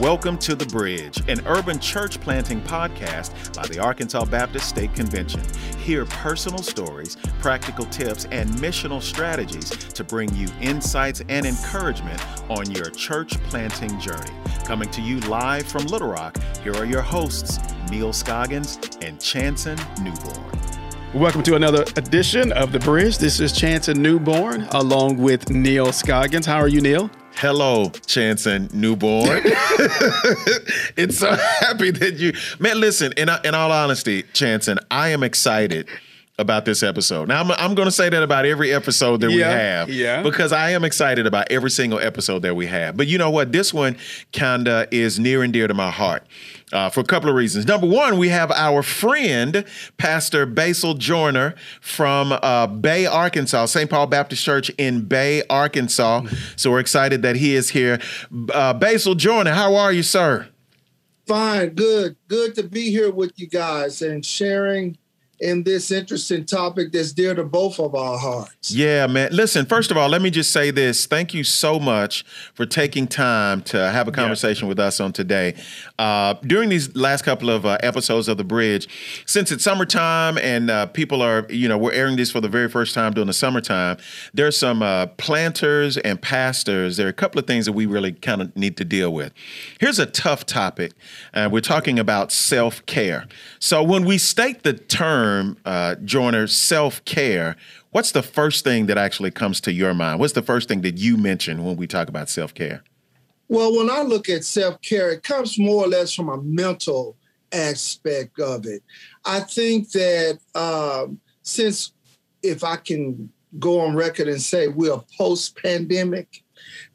Welcome to The Bridge, an urban church planting podcast by the Arkansas Baptist State Convention. Hear personal stories, practical tips, and missional strategies to bring you insights and encouragement on your church planting journey. Coming to you live from Little Rock, here are your hosts, Neal Scoggins and Chanson Newborn. Welcome to another edition of The Bridge. This is Chanson Newborn along with Neal Scoggins. How are you, Neal? Hello, Chanson Newborn. it's so happy that you, man. Listen, in in all honesty, Chanson, I am excited about this episode. Now, I'm, I'm going to say that about every episode that Yeah, we have, yeah. because I am excited about every single episode that we have. But you know what? This one kinda is near and dear to my heart. Uh, for a couple of reasons. Number one, we have our friend, Pastor Basil Joiner from uh, Bay, Arkansas, St. Paul Baptist Church in Bay, Arkansas. So we're excited that he is here. Uh, Basil Joiner, how are you, sir? Fine, good, good to be here with you guys and sharing in this interesting topic that's dear to both of our hearts. Yeah, man. Listen, first of all, let me just say this. Thank you so much for taking time to have a conversation with us on today. Uh, during these last couple of uh, episodes of The Bridge, since it's summertime and uh, people are, you know, we're airing this for the very first time during the summertime, there's some uh, planters and pastors. There are a couple of things that we really kind of need to deal with. Here's a tough topic. Uh, we're talking about self care. So when we state the term, uh, Joiner, self care, what's the first thing that actually comes to your mind? What's the first thing that you mention when we talk about self care? Well, when I look at self care, it comes more or less from a mental aspect of it. I think that um, since, if I can go on record and say we're post pandemic,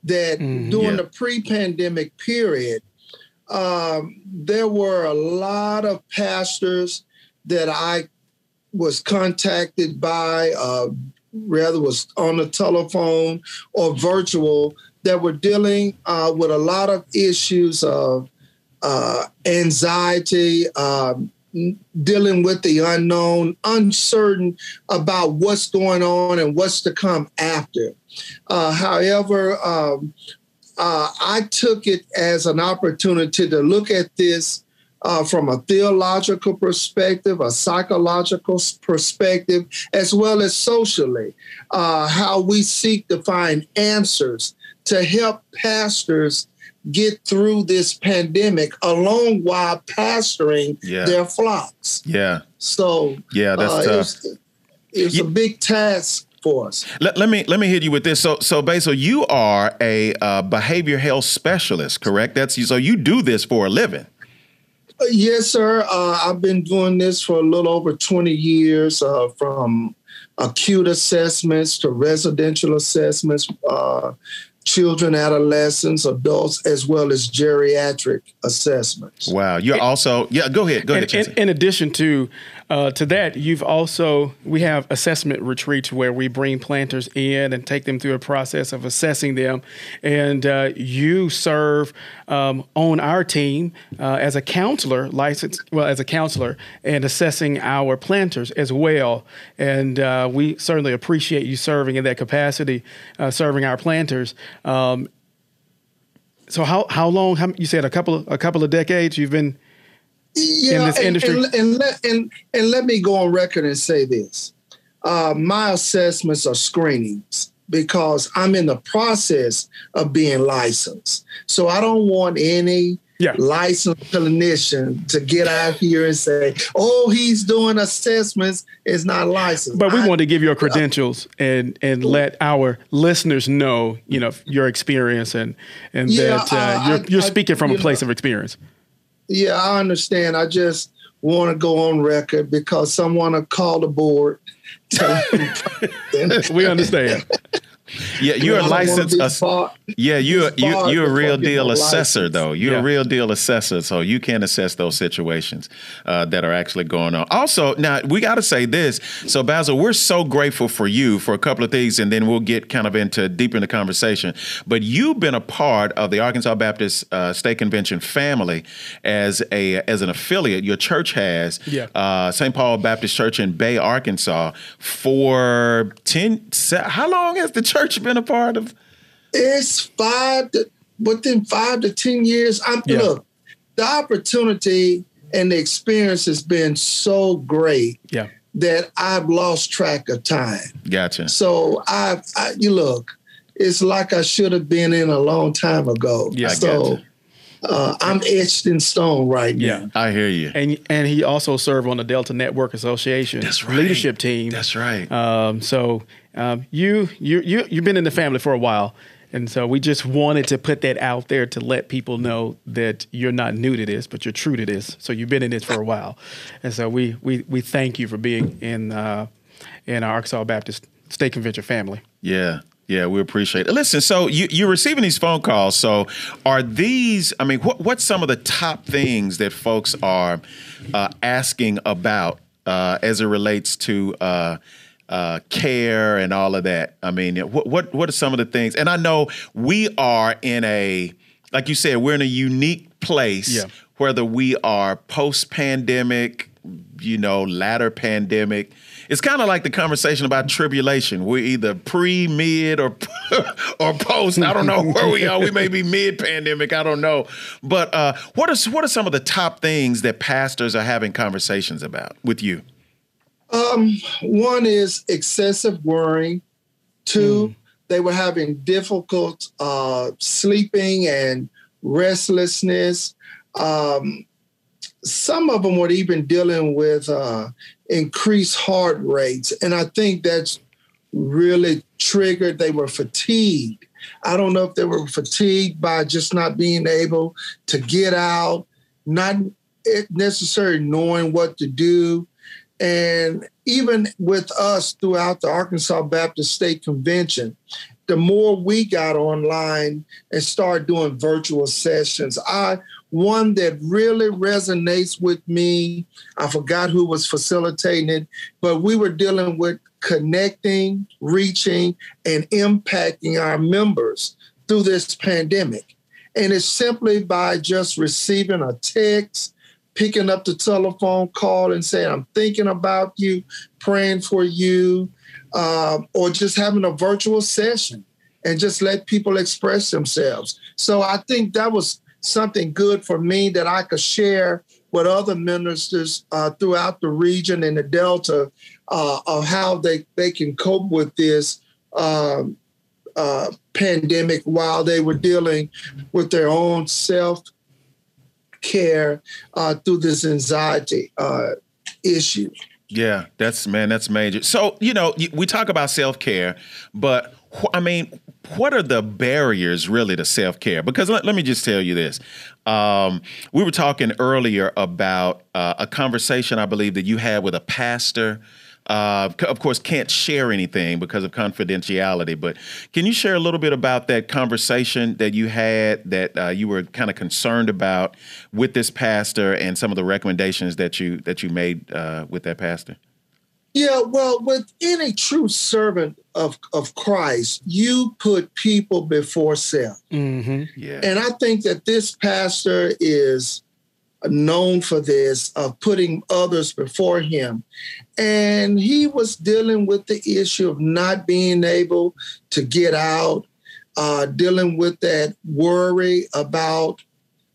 that Mhm, during yeah. the pre pandemic period, um, there were a lot of pastors that I was contacted by, uh, rather was on the telephone or virtual, that were dealing uh, with a lot of issues of uh, anxiety, um, dealing with the unknown, uncertain about what's going on and what's to come after. Uh, however, um, uh, I took it as an opportunity to look at this uh, from a theological perspective, a psychological perspective, as well as socially, uh, how we seek to find answers to help pastors get through this pandemic along while pastoring Yeah. their flocks. Yeah, So yeah, that's uh, tough. it was, it You- a big task for us. Let, let me let me hit you with this. So so Basil, you are a uh, behavior health specialist, correct? That's so you do this for a living. Yes, sir. Uh, I've been doing this for a little over 20 years, uh, from acute assessments to residential assessments, uh, children, adolescents, adults, as well as geriatric assessments. Wow, you're also yeah. Go ahead, go In, ahead. in, in addition to uh, to that, you've also we have assessment retreats where we bring planters in and take them through a process of assessing them, and uh, you serve um, on our team uh, as a counselor, licensed well as a counselor, and assessing our planters as well. And uh, we certainly appreciate you serving in that capacity, uh, serving our planters. Um, so how how long? How, you said a couple of, a couple of decades you've been. Yeah, this and, industry? And, and, let, and, and let me go on record and say this. Uh, my assessments are screenings because I'm in the process of being licensed. So I don't want any Yeah. licensed clinician to get out here and say, oh, he's doing assessments, It's not licensed. But we I- want to give your credentials and and let our listeners know, you know, your experience and and Yeah, that uh, I- you're you're I- speaking from a place know. of experience. Yeah, I understand. I just want to go on record because someone will call the board. We understand. Yeah, you're a licensed. ass- yeah, you're you, barred you're a real deal assessor, license. though. You're Yeah. a real deal assessor, so you can assess those situations uh, that are actually going on. Also, now we got to say this. So, Basil, we're so grateful for you for a couple of things, and then we'll get kind of into deeper in the conversation. But you've been a part of the Arkansas Baptist uh, State Convention family as a as an affiliate. Your church has Yeah. uh, St. Paul Baptist Church in Bay, Arkansas, for ten. How long has the church been a part of? It's five to within five to ten years. I'm yeah. look, the opportunity and the experience has been so great. Yeah. That I've lost track of time. Gotcha. So I've, I, you look, it's like I should have been in a long time ago. Yeah. So uh, I'm etched in stone right now. Yeah, I hear you. And and he also served on the Delta Network Association That's right. leadership team. That's right. Um, so um, you you you you've been in the family for a while. And so we just wanted to put that out there to let people know that you're not new to this, but you're true to this. So you've been in this for a while, and so we we we thank you for being in uh, in our Arkansas Baptist State Convention family. Yeah, yeah, we appreciate it. Listen, so you, you're receiving these phone calls. So, are these? I mean, what, what's some of the top things that folks are uh, asking about uh, as it relates to uh, care and all of that? I mean, what, what what are some of the things? And I know we are in a, like you said, we're in a unique place. Yeah. Whether we are post pandemic, you know, latter pandemic it's kind of like the conversation about tribulation. We're either pre, mid, or or post. I don't know where we are. We may be mid pandemic. I don't know. But uh, what are what are some of the top things that pastors are having conversations about with you? Um, one is excessive worry. Two, mm. they were having difficult uh, sleeping and restlessness. Um, some of them were even dealing with uh, increased heart rates. And I think that's really triggered. They were fatigued. I don't know if they were fatigued by just not being able to get out, not necessarily knowing what to do. And even with us throughout the Arkansas Baptist State Convention, the more we got online and started doing virtual sessions, I one that really resonates with me. I forgot who was facilitating it, but we were dealing with connecting, reaching, and impacting our members through this pandemic. And it's simply by just receiving a text, picking up the telephone call and saying, I'm thinking about you, praying for you, uh, or just having a virtual session and just let people express themselves. So I think that was something good for me that I could share with other ministers uh, throughout the region and the Delta uh, of how they, they can cope with this um, uh, pandemic while they were dealing with their own self care uh, through this anxiety uh, issue. Yeah, that's man, that's major. So, you know, we talk about self care, but I mean, what are the barriers really to self care? Because let, let, me just tell you this. Um, we were talking earlier about uh, a conversation I believe that you had with a pastor. Uh, of course, can't share anything because of confidentiality. But can you share a little bit about that conversation that you had that uh, you were kind of concerned about with this pastor and some of the recommendations that you that you made uh, with that pastor? Yeah, well, with any true servant of, of Christ, you put people before self. Mm-hmm. Yeah. And I think that this pastor is known for this of putting others before him. And he was dealing with the issue of not being able to get out, uh, dealing with that worry about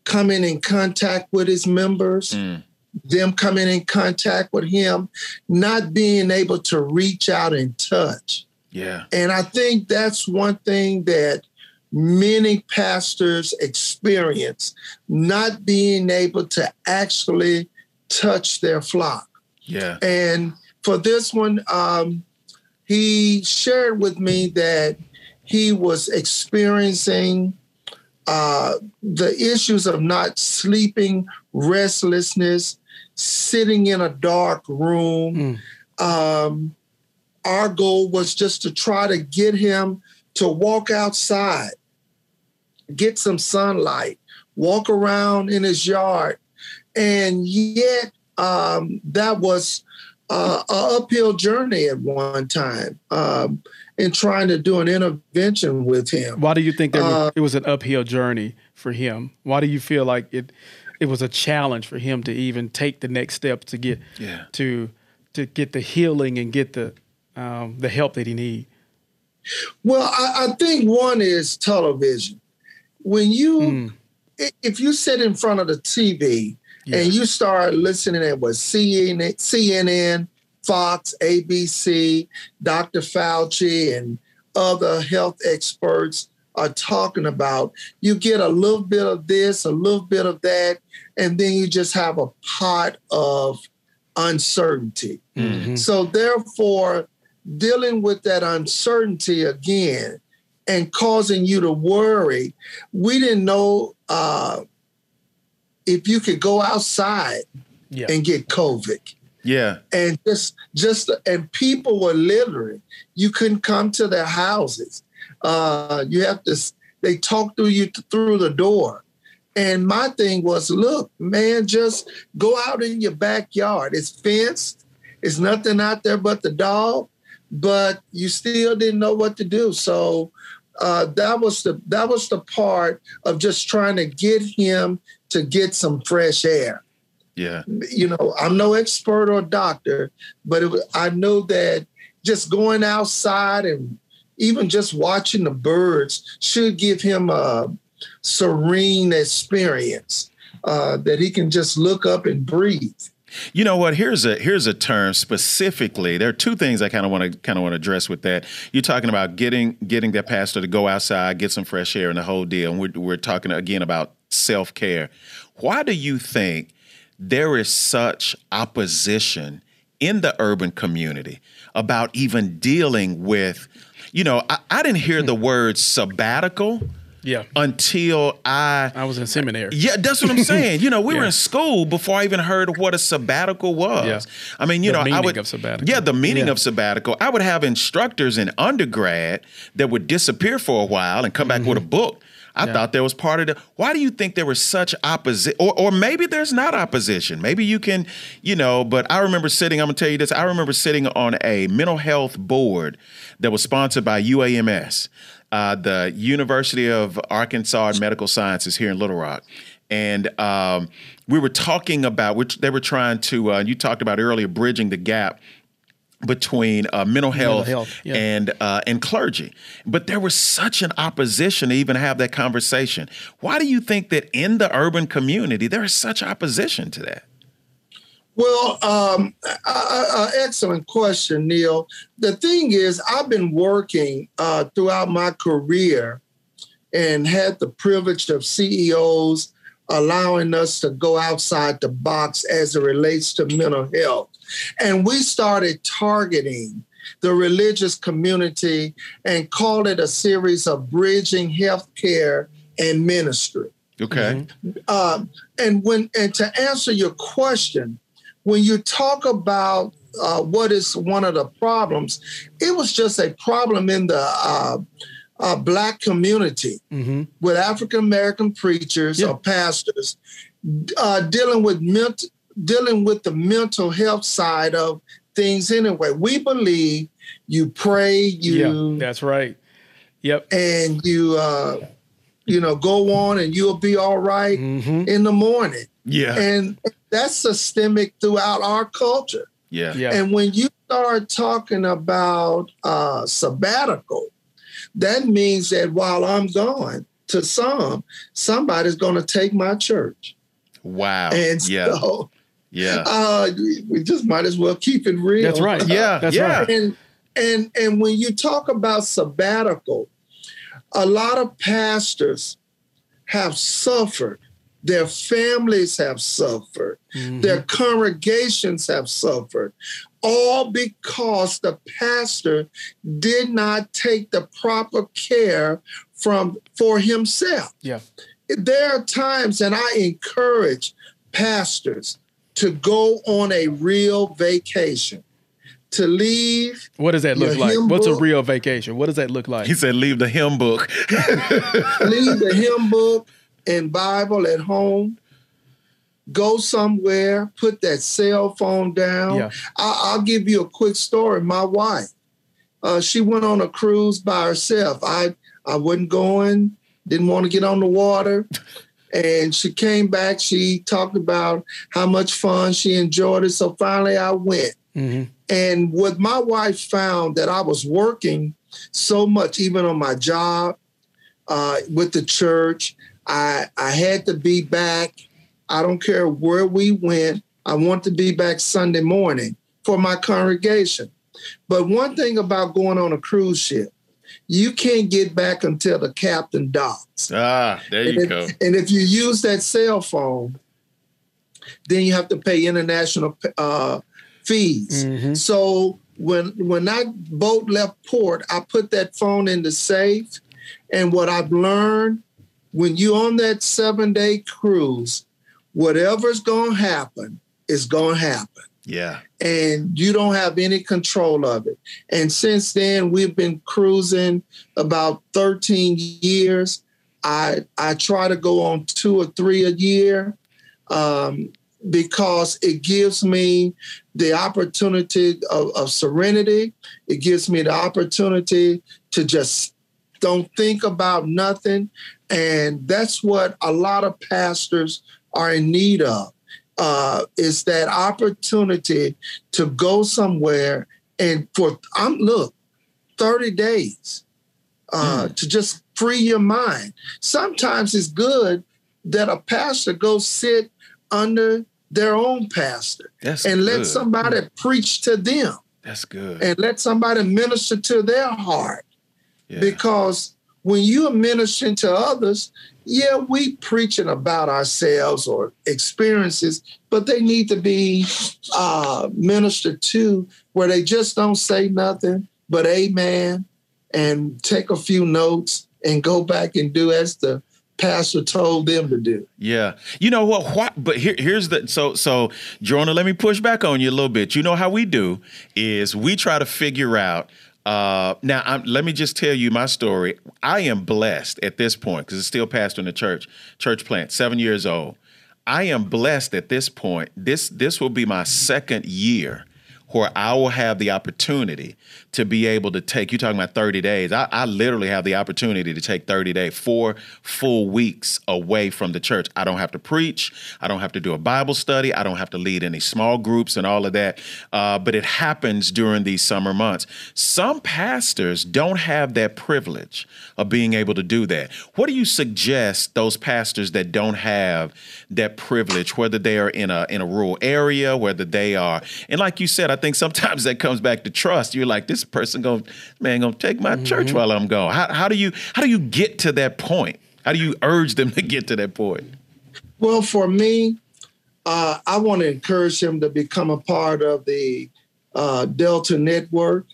coming in contact with his members. Mm them coming in contact with him, not being able to reach out and touch. Yeah. And I think that's one thing that many pastors experience, not being able to actually touch their flock. Yeah. And for this one, um, he shared with me that he was experiencing uh, the issues of not sleeping, restlessness, sitting in a dark room. Mm. Um, our goal was just to try to get him to walk outside, get some sunlight, walk around in his yard. And yet, um, that was uh, an uphill journey at one time um, in trying to do an intervention with him. Why do you think uh, it was an uphill journey for him? Why do you feel like it? it was a challenge for him to even take the next step to get yeah. to to get the healing and get the um, the help that he need. Well, I, I think one is television. When you mm. if you sit in front of the TV yeah. and you start listening at what CNN, CNN, Fox, ABC, Dr. Fauci, and other health experts are talking about, you get a little bit of this, a little bit of that, and then you just have a pot of uncertainty. Mm-hmm. So, therefore, dealing with that uncertainty again and causing you to worry, we didn't know uh, if you could go outside yeah. and get COVID. Yeah. And just just and people were literally you couldn't come to their houses. Uh, you have to they talk through you through the door. And my thing was, look, man, just go out in your backyard. It's fenced. It's nothing out there but the dog, but you still didn't know what to do. So uh, that was the that was the part of just trying to get him to get some fresh air. Yeah. You know, I'm no expert or doctor, but it, I know that just going outside and even just watching the birds should give him a serene experience uh, that he can just look up and breathe. You know what? Here's a here's a term specifically. There are two things I kind of want to kind of want to address with that. You're talking about getting getting that pastor to go outside, get some fresh air, and the whole deal. And we're we're talking again about self care. Why do you think there is such opposition in the urban community about even dealing with? You know, I, I didn't hear the word sabbatical yeah. Until I I was in seminary. Yeah, that's what I'm saying. You know, we yeah. were in school before I even heard what a sabbatical was. Yeah. I mean, you the know, I would of sabbatical. Yeah, the meaning yeah. of sabbatical. I would have instructors in undergrad that would disappear for a while and come back mm-hmm. with a book. I yeah. thought there was part of the. Why do you think there was such opposition? Or, or maybe there's not opposition. Maybe you can, you know. But I remember sitting. I'm gonna tell you this. I remember sitting on a mental health board that was sponsored by UAMS uh, the University of Arkansas Medical Sciences here in Little Rock. And um, we were talking about which they were trying to, uh, you talked about earlier, bridging the gap between uh, mental health, mental health yeah. and uh, and clergy. But there was such an opposition to even have that conversation. Why do you think that in the urban community there is such opposition to that? Well, um, excellent question, Neal. The thing is, I've been working uh, throughout my career and had the privilege of CEOs allowing us to go outside the box as it relates to mental health. And we started targeting the religious community and called it a series of bridging healthcare and ministry. Okay. Mm-hmm. Um, and when and to answer your question, when you talk about uh, what is one of the problems, it was just a problem in the uh, uh, black community mm-hmm. with African American preachers or pastors uh, dealing with mental dealing with the mental health side of things. Anyway, we believe you pray, you yeah, that's right. Yep, and you uh, you know go on and you'll be all right mm-hmm. in the morning. Yeah, and that's systemic throughout our culture. Yeah. yeah. And when you start talking about uh, sabbatical, that means that while I'm gone, to some, somebody's going to take my church. Wow. And yeah. so, yeah, uh, we just might as well keep it real. That's right. Yeah, that's yeah. right. And and and when you talk about sabbatical, a lot of pastors have suffered their families have suffered. Mm-hmm. Their congregations have suffered. All because the pastor did not take the proper care from for himself. Yeah. There are times, and I encourage pastors to go on a real vacation to leave. What does that look like? What's book. a real vacation? What does that look like? He said, leave the hymn book. leave the hymn book and Bible at home. Go somewhere, put that cell phone down. Yeah. I, will give you a quick story. My wife, uh, she went on a cruise by herself. I I wasn't going, didn't want to get on the water. And she came back. She talked about how much fun she enjoyed it. So finally, I went. Mm-hmm. And what my wife found that I was working so much, even on my job, uh, with the church. I I had to be back. I don't care where we went. I want to be back Sunday morning for my congregation. But one thing about going on a cruise ship, you can't get back until the captain docks. Ah, there you and go. If, and if you use that cell phone, then you have to pay international uh, fees. Mm-hmm. So when when that boat left port, I put that phone in the safe. And what I've learned, when you're on that seven day cruise, whatever's going to happen is going to happen. Yeah. And you don't have any control of it. And since then, we've been cruising about 13 years. I I try to go on two or three a year um, because it gives me the opportunity of, of serenity. It gives me the opportunity to just don't think about nothing. And that's what a lot of pastors are in need of uh, is that opportunity to go somewhere and for I'm look 30 days uh, mm. to just free your mind. Sometimes it's good that a pastor goes sit under their own pastor That's and good. let somebody mm. preach to them. That's good. And let somebody minister to their heart. Yeah. Because when you are ministering to others, yeah, we preaching about ourselves or experiences, but they need to be uh, ministered to where they just don't say nothing but amen and take a few notes and go back and do as the pastor told them to do. Yeah. You know what, what but here, here's the so so Jonah, let me push back on you a little bit. You know how we do is we try to figure out uh, now, I'm, let me just tell you my story. I am blessed at this point because it's still pastor in the church, church plant, seven years old. I am blessed at this point. This this will be my second year where I will have the opportunity to be able to take, you're talking about 30 days. I, I, literally have the opportunity to take 30 days, four full weeks away from the church. I don't have to preach. I don't have to do a Bible study. I don't have to lead any small groups and all of that. Uh, but it happens during these summer months. Some pastors don't have that privilege of being able to do that. What do you suggest those pastors that don't have that privilege, whether they are in a in a rural area, whether they are, and like you said, I think sometimes that comes back to trust. You're like, this person going, man, gonna take my mm-hmm. church while I'm gone. How, how do you how do you get to that point? How do you urge them to get to that point? Well, for me, uh, I want to encourage him to become a part of the uh, Delta Network.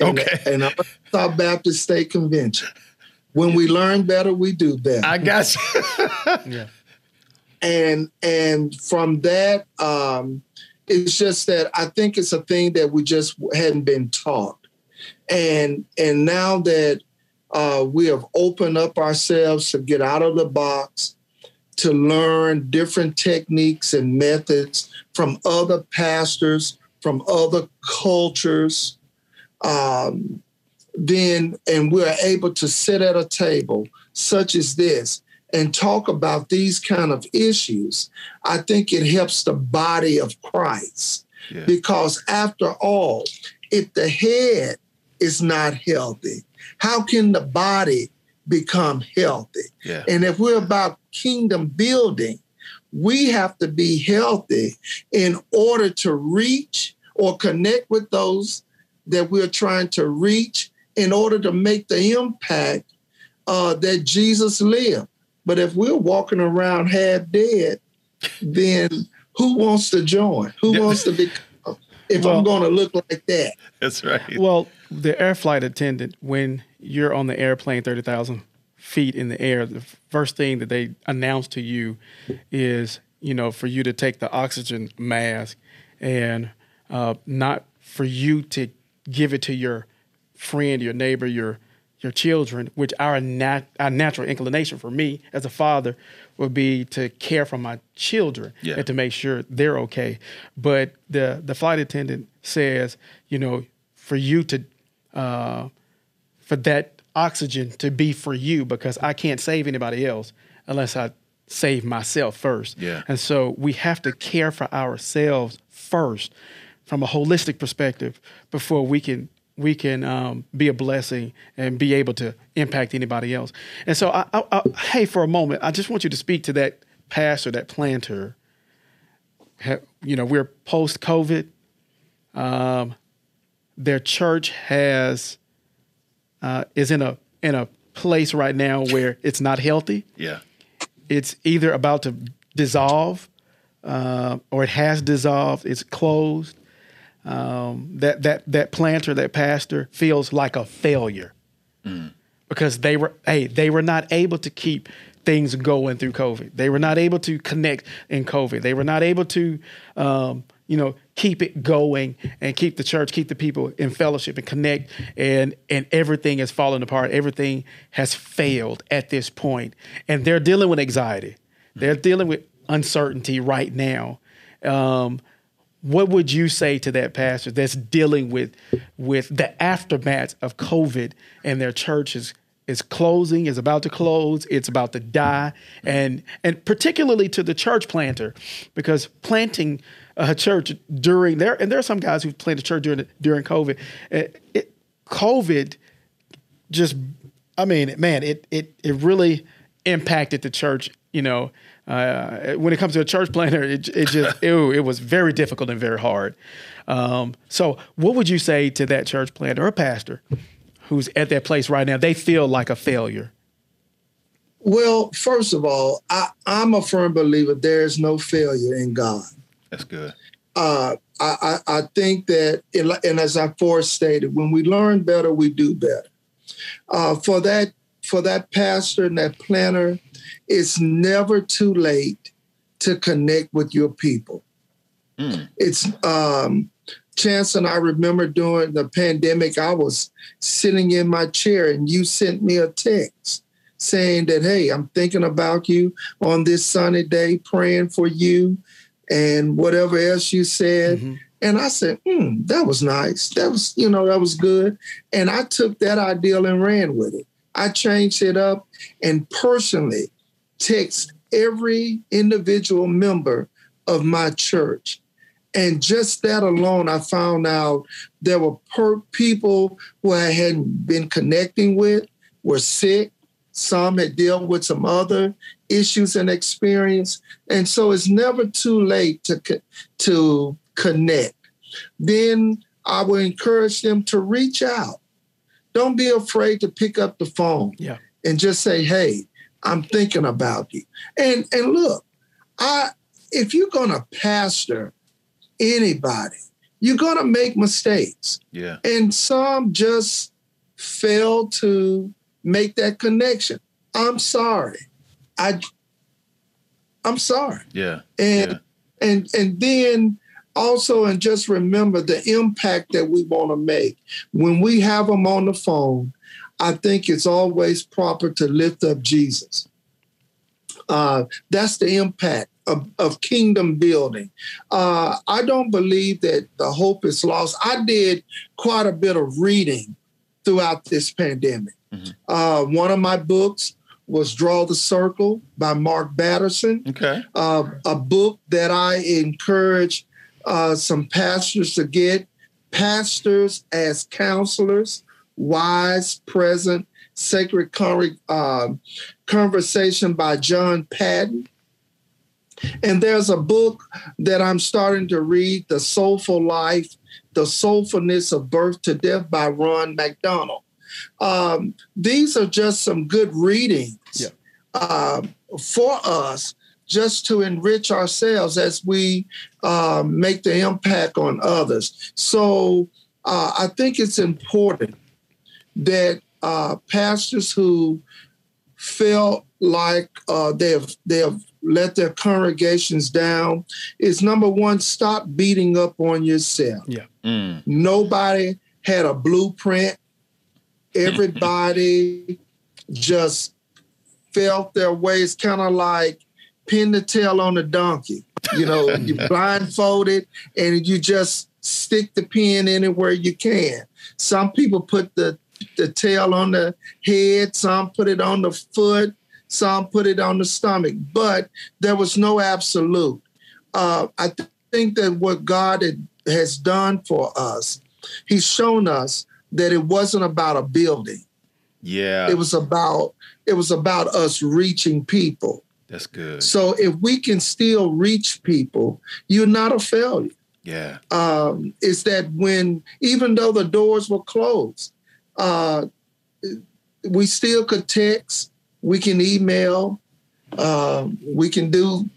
Okay. And, and South Baptist State Convention. When we learn better, we do better. I got you. yeah. And and from that, um, it's just that I think it's a thing that we just hadn't been taught. And and now that uh, we have opened up ourselves to get out of the box, to learn different techniques and methods from other pastors, from other cultures, um, then and we're able to sit at a table such as this and talk about these kind of issues, I think it helps the body of Christ. Yeah. Because after all, if the head is not healthy, how can the body become healthy? Yeah. And if we're about kingdom building, we have to be healthy in order to reach or connect with those that we're trying to reach in order to make the impact uh, that Jesus lived. But if we're walking around half dead, then who wants to join? Who wants to become? If well, I'm going to look like that, that's right. Well, the air flight attendant, when you're on the airplane, thirty thousand feet in the air, the first thing that they announce to you is, you know, for you to take the oxygen mask, and uh, not for you to give it to your friend, your neighbor, your your children, which our, nat- our natural inclination for me as a father would be to care for my children yeah. and to make sure they're okay. But the the flight attendant says, you know, for you to, uh, for that oxygen to be for you because I can't save anybody else unless I save myself first. Yeah. And so we have to care for ourselves first from a holistic perspective before we can we can um, be a blessing and be able to impact anybody else. And so, I, I, I, hey, for a moment, I just want you to speak to that pastor, that planter. You know, we're post COVID. Um, their church has uh, is in a in a place right now where it's not healthy. Yeah, it's either about to dissolve, uh, or it has dissolved. It's closed um, that that that planter, that pastor feels like a failure mm. because they were hey they were not able to keep things going through COVID. They were not able to connect in COVID. They were not able to um, you know keep it going and keep the church, keep the people in fellowship and connect. And and everything has fallen apart. Everything has failed at this point, and they're dealing with anxiety. They're dealing with uncertainty right now. Um, what would you say to that pastor that's dealing with with the aftermath of COVID and their church is closing, is about to close, it's about to die, and and particularly to the church planter, because planting a church during there and there are some guys who planted church during during COVID. It, it, COVID just, I mean, man, it it it really impacted the church, you know, uh, when it comes to a church planter, it, it just it, it, was very difficult and very hard. Um, so, what would you say to that church planter or pastor who's at that place right now? They feel like a failure. Well, first of all, I, am a firm believer there is no failure in God. That's good. Uh, I, I, think that, and as I first stated, when we learn better, we do better. Uh, for that, for that pastor and that planter it's never too late to connect with your people. Mm. It's um, Chanson I remember during the pandemic, I was sitting in my chair and you sent me a text saying that, hey, I'm thinking about you on this sunny day, praying for you, and whatever else you said. Mm-hmm. And I said, hmm, that was nice. That was, you know, that was good. And I took that ideal and ran with it. I changed it up and personally text every individual member of my church. And just that alone, I found out there were per- people who I hadn't been connecting with were sick. Some had dealt with some other issues and experience. And so it's never too late to, to connect. Then I would encourage them to reach out. Don't be afraid to pick up the phone yeah. and just say, hey, I'm thinking about you. And and look, I if you're gonna pastor anybody, you're gonna make mistakes. Yeah. And some just fail to make that connection. I'm sorry. I I'm sorry. Yeah. And yeah. and and then also and just remember the impact that we want to make when we have them on the phone I think it's always proper to lift up Jesus. Uh, that's the impact of, of kingdom building. Uh, I don't believe that the hope is lost. I did quite a bit of reading throughout this pandemic. Mm-hmm. Uh, one of my books was Draw the Circle by Mark Batterson. Okay. Uh, a book that I encourage uh, some pastors to get. Pastors as counselors Wise, Present, Sacred uh, Conversation by John Patton. And there's a book that I'm starting to read, The Soulful Life, The Soulfulness of Birth to Death by Ron McDonald. Um, these are just some good readings yeah. uh, for us just to enrich ourselves as we uh, make the impact on others. So uh, I think it's important that uh, pastors who felt like uh, they have they have let their congregations down is number one, stop beating up on yourself. Yeah. Mm. Nobody had a blueprint. Everybody just felt their way. It's kind of like pin the tail on the donkey. You know, you blindfolded and you just stick the pin anywhere you can. Some people put the the tail on the head, some put it on the foot, some put it on the stomach, but there was no absolute. Uh, I th- think that what God had, has done for us, He's shown us that it wasn't about a building. Yeah. It was about it was about us reaching people. That's good. So if we can still reach people, you're not a failure. Yeah. Um, is that when even though the doors were closed, uh, we still could text, we can email, um, we can do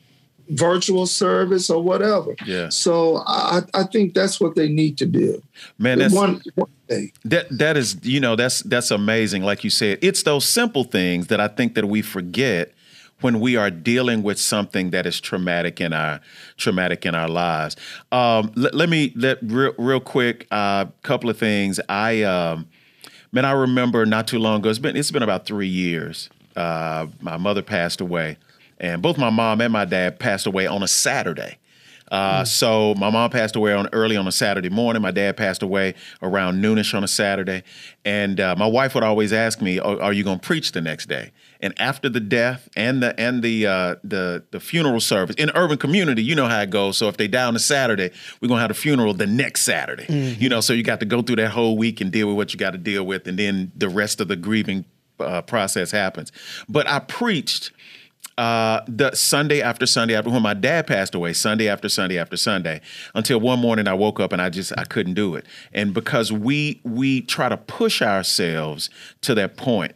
virtual service or whatever. Yeah. So I, I think that's what they need to do. Man, that's one, one thing. that that is you know that's that's amazing. Like you said, it's those simple things that I think that we forget when we are dealing with something that is traumatic in our traumatic in our lives. Um, let, let me let real, real quick a uh, couple of things. I um, man, I remember not too long ago. It's been it's been about three years. Uh, my mother passed away, and both my mom and my dad passed away on a Saturday. Uh, mm. So my mom passed away on early on a Saturday morning. My dad passed away around noonish on a Saturday, and uh, my wife would always ask me, "Are, are you going to preach the next day?" And after the death and the and the uh, the the funeral service in urban community, you know how it goes. So if they die on a Saturday, we're gonna have a funeral the next Saturday. Mm-hmm. You know, so you got to go through that whole week and deal with what you got to deal with, and then the rest of the grieving uh, process happens. But I preached uh, the Sunday after Sunday after when my dad passed away, Sunday after Sunday after Sunday, until one morning I woke up and I just I couldn't do it. And because we we try to push ourselves to that point.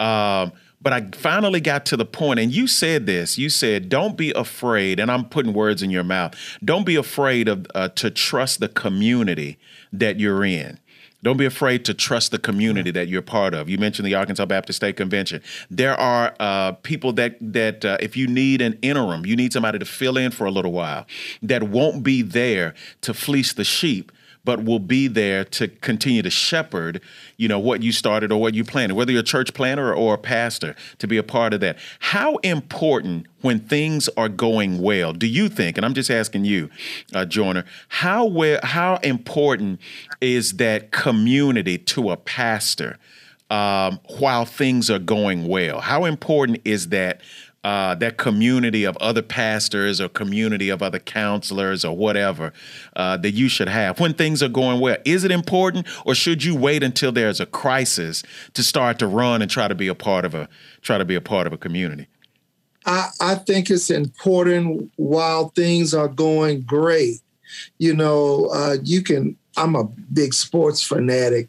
Um, but I finally got to the point, and you said this. You said, "Don't be afraid," and I'm putting words in your mouth. Don't be afraid of uh, to trust the community that you're in. Don't be afraid to trust the community that you're part of. You mentioned the Arkansas Baptist State Convention. There are uh, people that that uh, if you need an interim, you need somebody to fill in for a little while, that won't be there to fleece the sheep but will be there to continue to shepherd, you know, what you started or what you planted, whether you're a church planter or a pastor, to be a part of that. How important when things are going well, do you think, and I'm just asking you, uh, Joiner, how how important is that community to a pastor um, while things are going well? How important is that uh, that community of other pastors or community of other counselors or whatever uh, that you should have when things are going well? Is it important, or should you wait until there's a crisis to start to run and try to be a part of a try to be a part of a community? I, I think it's important while things are going great. You know, uh, you can. I'm a big sports fanatic,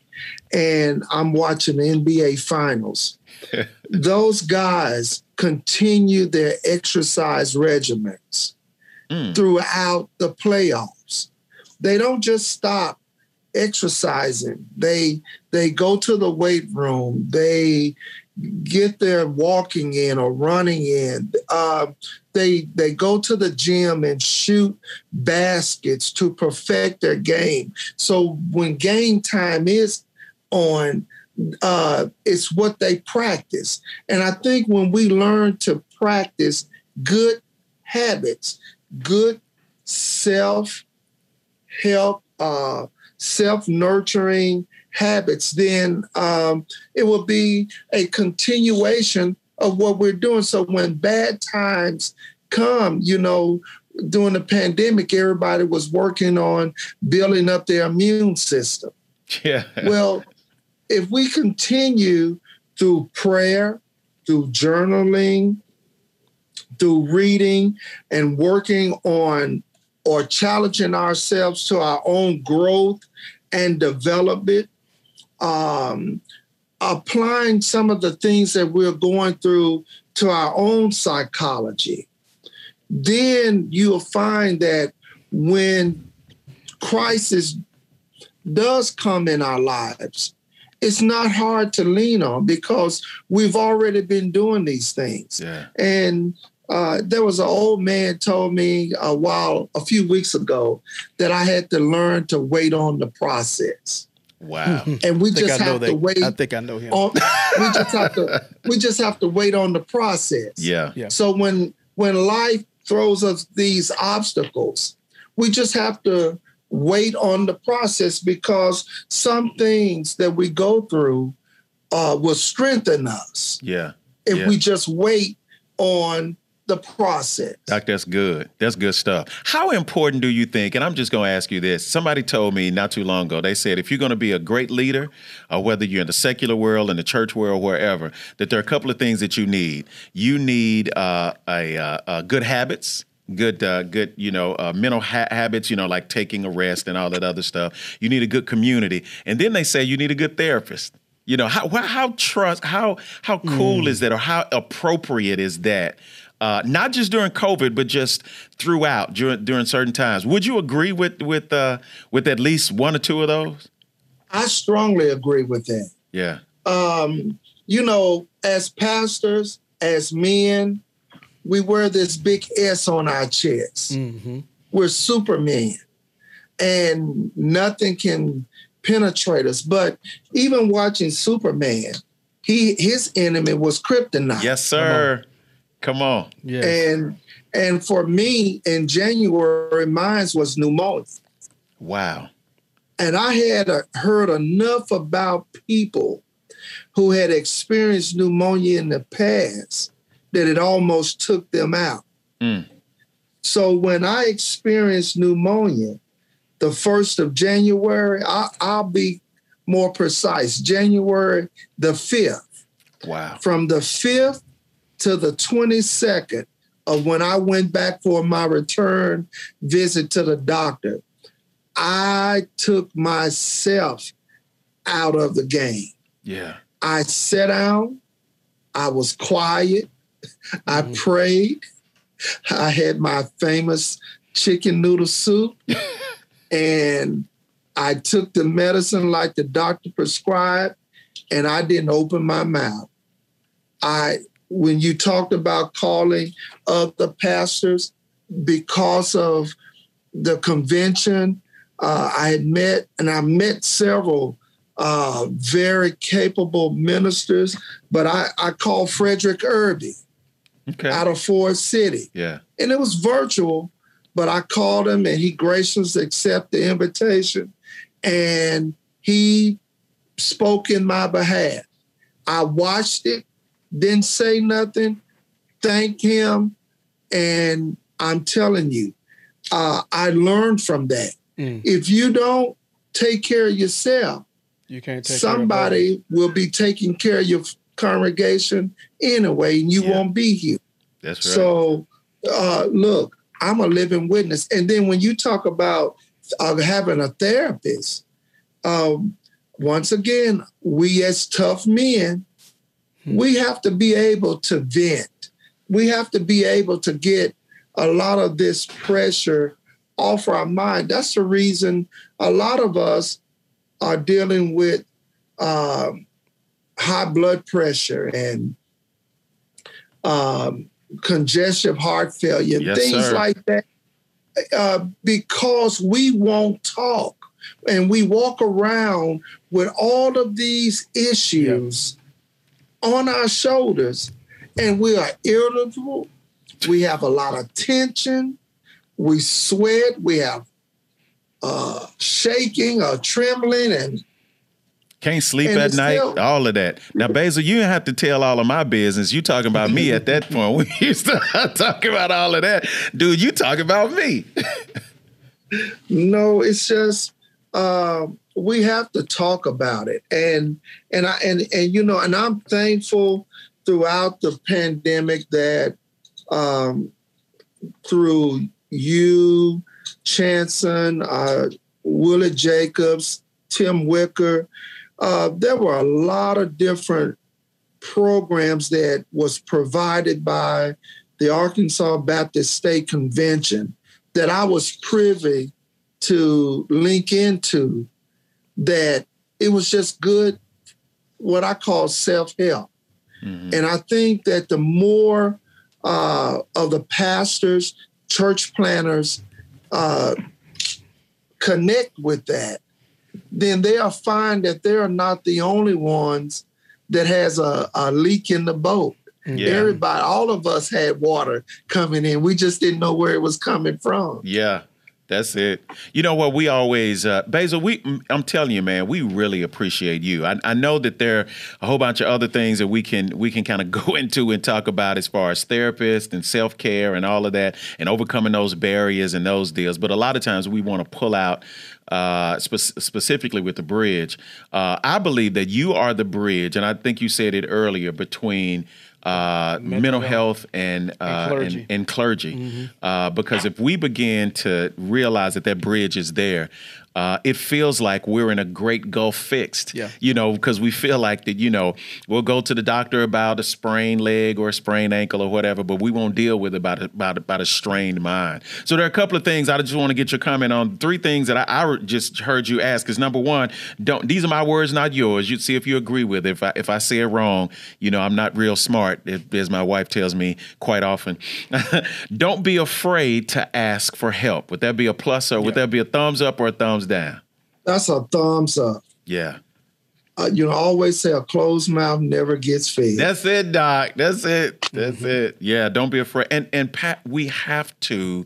and I'm watching the NBA finals. Those guys continue their exercise regimens mm. throughout the playoffs. They don't just stop exercising. They they go to the weight room. They get their walking in or running in. Uh, they they go to the gym and shoot baskets to perfect their game. So when game time is on, uh, it's what they practice. And I think when we learn to practice good habits, good self help, uh, self nurturing habits, then um, it will be a continuation of what we're doing. So when bad times come, you know, during the pandemic, everybody was working on building up their immune system. Yeah. Well, if we continue through prayer, through journaling, through reading and working on or challenging ourselves to our own growth and development, um, applying some of the things that we're going through to our own psychology, then you'll find that when crisis does come in our lives, it's not hard to lean on because we've already been doing these things. Yeah. And uh, there was an old man told me a while, a few weeks ago, that I had to learn to wait on the process. Wow. And we just have to wait. I think I know him. On, we just have to we just have to wait on the process. Yeah. yeah. So when when life throws us these obstacles, we just have to wait on the process because some things that we go through uh, will strengthen us. Yeah. If yeah. we just wait on the process. Doc, that's good. That's good stuff. How important do you think? And I'm just going to ask you this. Somebody told me not too long ago. They said if you're going to be a great leader, or whether you're in the secular world, in the church world, wherever, that there are a couple of things that you need. You need uh, a, uh, uh, good habits good uh, good you know uh, mental ha- habits you know like taking a rest and all that other stuff you need a good community and then they say you need a good therapist you know how how trust how how cool mm. is that or how appropriate is that uh, not just during COVID, but just throughout during during certain times. Would you agree with with uh, with at least one or two of those? I strongly agree with that. Yeah. Um, you know, as pastors, as men, we wear this big S on our chest. Mm-hmm. We're supermen, and nothing can penetrate us. But even watching Superman, he his enemy was kryptonite. Yes, sir. Come on. Yes. And and for me in January, mine was pneumonia. Wow. And I had a, heard enough about people who had experienced pneumonia in the past that it almost took them out. Mm. So when I experienced pneumonia, the first of January, I, I'll be more precise, January the 5th. Wow. From the 5th to the 22nd of when I went back for my return visit to the doctor, I took myself out of the game. Yeah. I sat down, I was quiet, I mm-hmm. prayed, I had my famous chicken noodle soup, and I took the medicine like the doctor prescribed, and I didn't open my mouth. I when you talked about calling other pastors because of the convention, uh, I had met and I met several uh, very capable ministers, but I, I called Frederick Irby okay. out of Forest City. Yeah. And it was virtual, but I called him and he graciously accepted the invitation and he spoke in my behalf. I watched it didn't say nothing, thank him. And I'm telling you, uh, I learned from that. Mm. If you don't take care of yourself, you can't somebody will be taking care of your congregation anyway, and you yeah. won't be here. That's right. So, uh, look, I'm a living witness. And then when you talk about uh, having a therapist, um, once again, we as tough men we have to be able to vent. We have to be able to get a lot of this pressure off our mind. That's the reason a lot of us are dealing with um, high blood pressure and um, congestive heart failure, yes, things sir. like that, uh, because we won't talk and we walk around with all of these issues on our shoulders and we are irritable. We have a lot of tension. We sweat. We have uh, shaking or trembling and can't sleep at night, still, all of that. Now, Basil, you didn't have to tell all of my business. You talking about me at that point. We used to talk about all of that. Dude, you talking about me. no, it's just um, we have to talk about it and and i and and you know and i'm thankful throughout the pandemic that um, through you chanson uh, willie jacobs tim wicker uh, there were a lot of different programs that was provided by the arkansas baptist state convention that i was privy to link into that it was just good, what I call self help. Mm-hmm. And I think that the more uh, of the pastors, church planners uh, connect with that, then they'll find that they're not the only ones that has a, a leak in the boat. Yeah. Everybody, all of us had water coming in. We just didn't know where it was coming from. Yeah. That's it. You know what? We always, uh, Basil. We, I'm telling you, man, we really appreciate you. I, I know that there are a whole bunch of other things that we can we can kind of go into and talk about as far as therapists and self care and all of that, and overcoming those barriers and those deals. But a lot of times we want to pull out uh, spe- specifically with the bridge. Uh, I believe that you are the bridge, and I think you said it earlier between uh, mental, mental, health, and, uh, and clergy, and, and clergy. Mm-hmm. Uh, because if we begin to realize that that bridge is there, uh, it feels like we're in a great gulf fixed. Yeah. You know, because we feel like that, you know, we'll go to the doctor about a sprained leg or a sprained ankle or whatever, but we won't deal with it about, about, about a strained mind. So there are a couple of things I just want to get your comment on. Three things that I, I just heard you ask is number one, don't these are my words, not yours. You'd see if you agree with it. If I if I say it wrong, you know, I'm not real smart, as my wife tells me quite often. don't be afraid to ask for help. Would that be a plus or yeah. would that be a thumbs up or a thumbs down? That's a thumbs up. Yeah. Uh, you know, always say a closed mouth never gets fed. That's it, Doc. That's it. That's mm-hmm. it. Yeah, don't be afraid. And and Pat, we have to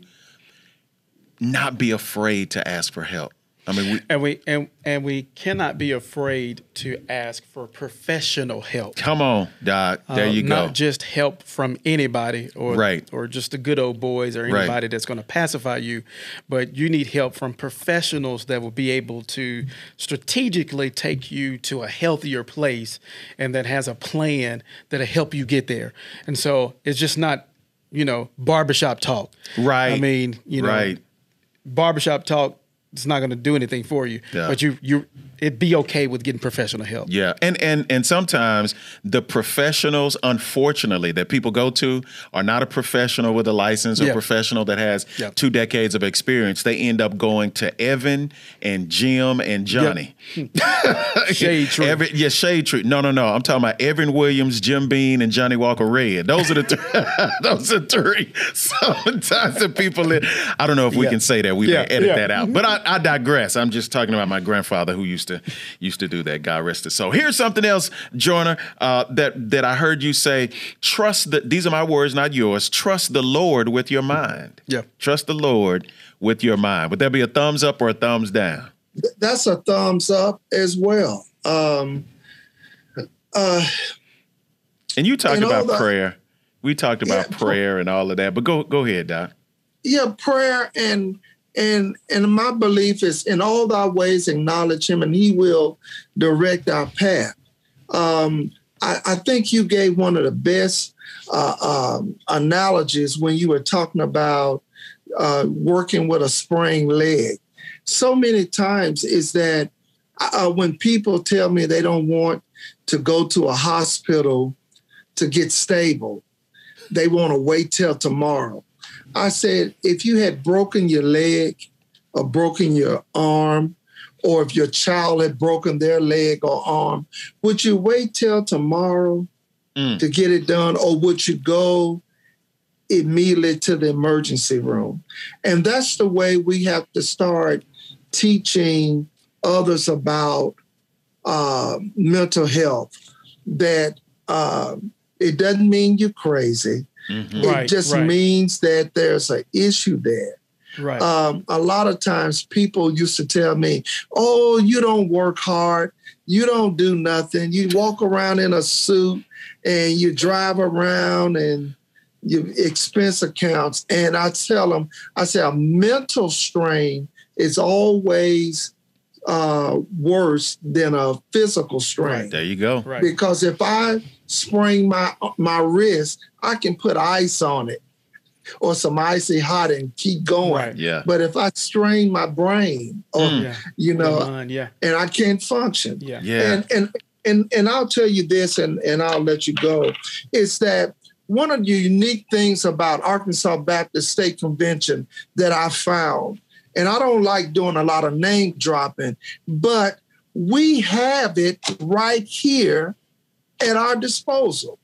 not be afraid to ask for help. I mean, we, and we and and we cannot be afraid to ask for professional help. Come on, Doc. There uh, you go. Not just help from anybody or right. or just the good old boys or anybody right. that's going to pacify you, but you need help from professionals that will be able to strategically take you to a healthier place and that has a plan that'll help you get there. And so it's just not, you know, barbershop talk. Right. I mean, you know, right. barbershop talk it's not going to do anything for you. Yeah. But you you it'd be okay with getting professional help. Yeah, and and and sometimes the professionals, unfortunately, that people go to are not a professional with a license or yeah. professional that has yeah. two decades of experience. They end up going to Evan and Jim and Johnny. Hmm. Shade Tree. Every, yeah, Shade Tree. No, no, no. I'm talking about Evan Williams, Jim Beam, and Johnny Walker Red. Those are the three. those are three. Sometimes the people. That, I don't know if we can say that. We may edit that out, but I, I digress. I'm just talking about my grandfather who used to used to do that. God rest his soul. Here's something else, Joiner, uh, that that I heard you say. Trust that these are my words, not yours. Trust the Lord with your mind. Yeah. Trust the Lord with your mind. Would that be a thumbs up or a thumbs down? That's a thumbs up as well. Um, uh, and you talked about the, prayer. We talked about yeah, prayer and all of that. But go go ahead, Doc. Yeah, prayer and and and my belief is in all thy ways acknowledge him and he will direct our path. Um, I, I, think you gave one of the best uh, um, analogies when you were talking about uh, working with a sprained leg. So many times is that uh, when people tell me they don't want to go to a hospital to get stable, they want to wait till tomorrow. I said, if you had broken your leg or broken your arm, or if your child had broken their leg or arm, would you wait till tomorrow mm. to get it done, or would you go immediately to the emergency room? And that's the way we have to start teaching others about uh, mental health. That uh, it doesn't mean you're crazy. Mm-hmm. It right, just right. means that there's an issue there. Right. Um, a lot of times people used to tell me, oh, you don't work hard. You don't do nothing. You walk around in a suit and you drive around and your expense accounts. And I tell them, I say a mental strain is always uh, worse than a physical strain. Right, there you go. Right. Because if I sprain my my wrist, I can put ice on it or some icy hot and keep going. Right. Yeah. But if I strain my brain or mm. you know mind, yeah. and I can't function. Yeah. yeah. And and and and I'll tell you this and, and I'll let you go. Is that one of the unique things about Arkansas Baptist State Convention that I found, and I don't like doing a lot of name dropping, but we have it right here at our disposal.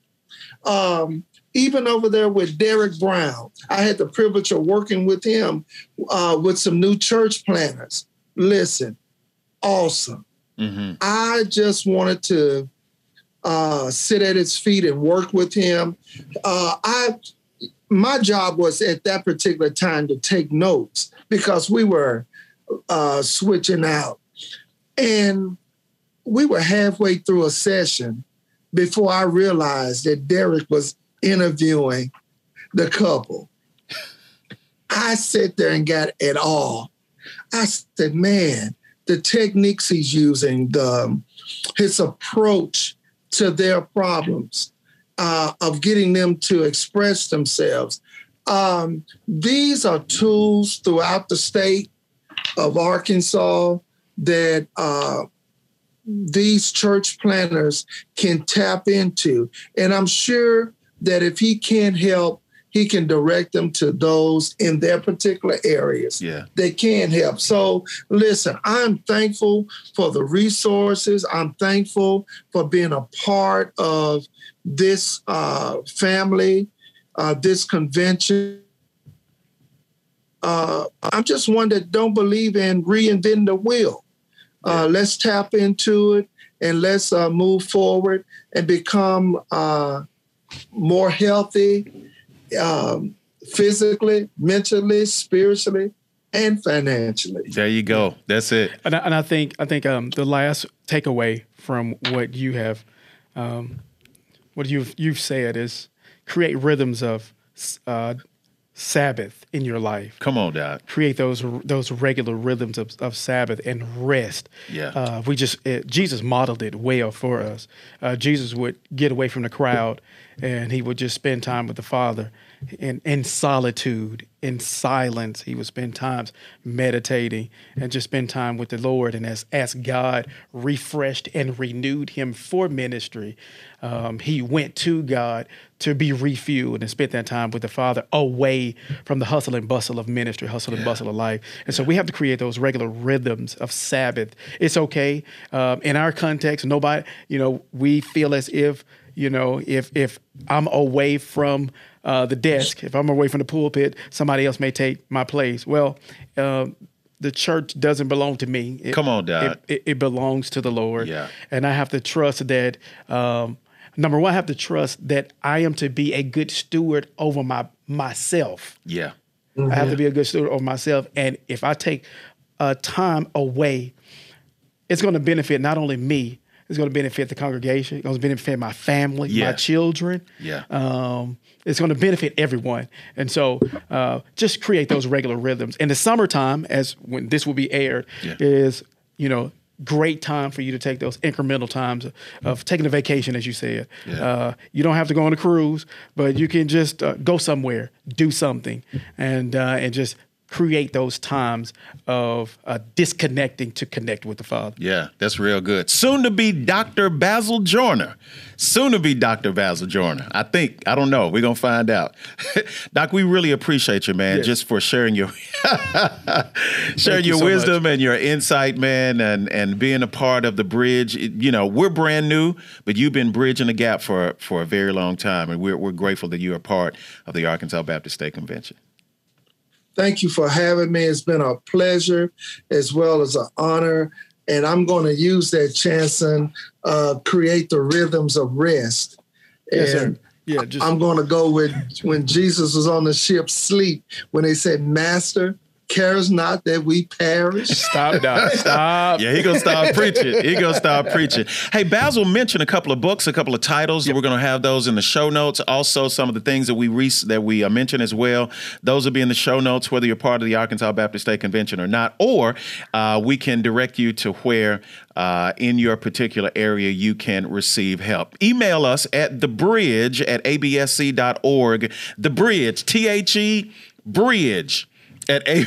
Um, even over there with Derek Brown, I had the privilege of working with him uh, with some new church planners. Listen, awesome. Mm-hmm. I just wanted to uh, sit at his feet and work with him. Uh, I my job was at that particular time to take notes because we were uh, switching out. And we were halfway through a session before I realized that Derek was interviewing the couple. I sat there and got it all. I said, man, the techniques he's using, the his approach to their problems, uh, of getting them to express themselves. Um, these are tools throughout the state of Arkansas that uh, these church planners can tap into. And I'm sure that if he can't help, he can direct them to those in their particular areas yeah. they can help. So, listen, I'm thankful for the resources. I'm thankful for being a part of this uh, family, uh, this convention. Uh, I'm just one that don't believe in reinventing the wheel. Uh, let's tap into it and let's uh, move forward and become uh, more healthy um, physically, mentally, spiritually, and financially. There you go. That's it. And I, and I think I think um, the last takeaway from what you have, um, what you've you've said is create rhythms of uh, Sabbath in your life. Come on, Dad. Create those those regular rhythms of, of Sabbath and rest. Yeah. Uh, we just it, Jesus modeled it well for us. Uh, Jesus would get away from the crowd, and he would just spend time with the Father, in in solitude, in silence. He would spend times meditating and just spend time with the Lord. And as as God refreshed and renewed him for ministry, um, he went to God to be refueled and spent that time with the Father away from the hustle and bustle of ministry, hustle and bustle of life. And so we have to create those regular rhythms of Sabbath. It's okay. Um, in our context, nobody, you know, we feel as if, you know, if if I'm away from uh, the desk, if I'm away from the pulpit, somebody else may take my place. Well, uh, the church doesn't belong to me. It, Come on, Dad. It, it, it, belongs to the Lord. Yeah. And I have to trust that. Um, number one, I have to trust that I am to be a good steward over my myself. Yeah. Mm-hmm. I have to be a good steward over myself. And if I take uh, time away, it's going to benefit not only me, it's going to benefit the congregation. It's going to benefit my family, yeah. my children. Yeah. Um, it's going to benefit everyone. And so uh, just create those regular rhythms. In the summertime, as when this will be aired, yeah. is, you know, great time for you to take those incremental times of, of taking a vacation, as you said. Yeah. Uh, you don't have to go on a cruise, but you can just uh, go somewhere, do something, and uh, and just create those times of uh, disconnecting to connect with the Father. Yeah, that's real good. Soon to be Dr. Basil Joiner. Soon to be Dr. Basil Joiner. I think, I don't know. We're going to find out. Doc, we really appreciate you, man, yes. just for sharing your sharing your so wisdom much. and your insight, man, and, and being a part of the bridge. You know, we're brand new, but you've been bridging the gap for, for a very long time, and we're, we're grateful that you're a part of the Arkansas Baptist State Convention. Thank you for having me. It's been a pleasure as well as an honor. And I'm going to use that chance and uh, create the rhythms of rest. Yes, and sir. Yeah, just, I'm going to go with when Jesus was on the ship sleep, when they said, Master, cares not that we perish. Stop, Doc. Stop. yeah, he gonna stop preaching. He gonna stop preaching. Hey, Basil mentioned a couple of books, a couple of titles. Yep. We're gonna have those in the show notes. Also, some of the things that we re- that we uh, mentioned as well. Those will be in the show notes, whether you're part of the Arkansas Baptist State Convention or not. Or uh, we can direct you to where uh, in your particular area you can receive help. Email us at thebridge at absc.org. The Bridge, T H E, Bridge at a-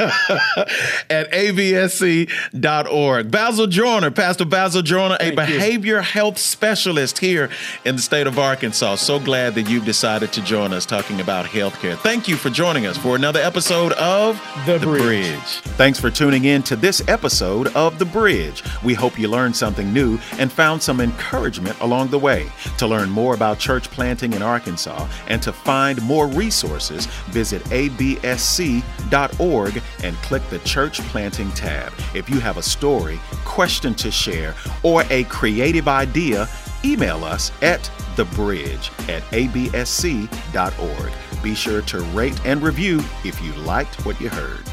at absc.org. Basil Joiner, Pastor Basil Joiner, a behavior you. health specialist here in the state of Arkansas. So glad that you've decided to join us talking about healthcare. Thank you for joining us for another episode of The, the Bridge. Bridge. Thanks for tuning in to this episode of The Bridge. We hope you learned something new and found some encouragement along the way. To learn more about church planting in Arkansas and to find more resources, visit absc org and click the Church Planting tab. If you have a story, question to share, or a creative idea, email us at thebridge at absc.org. Be sure to rate and review if you liked what you heard.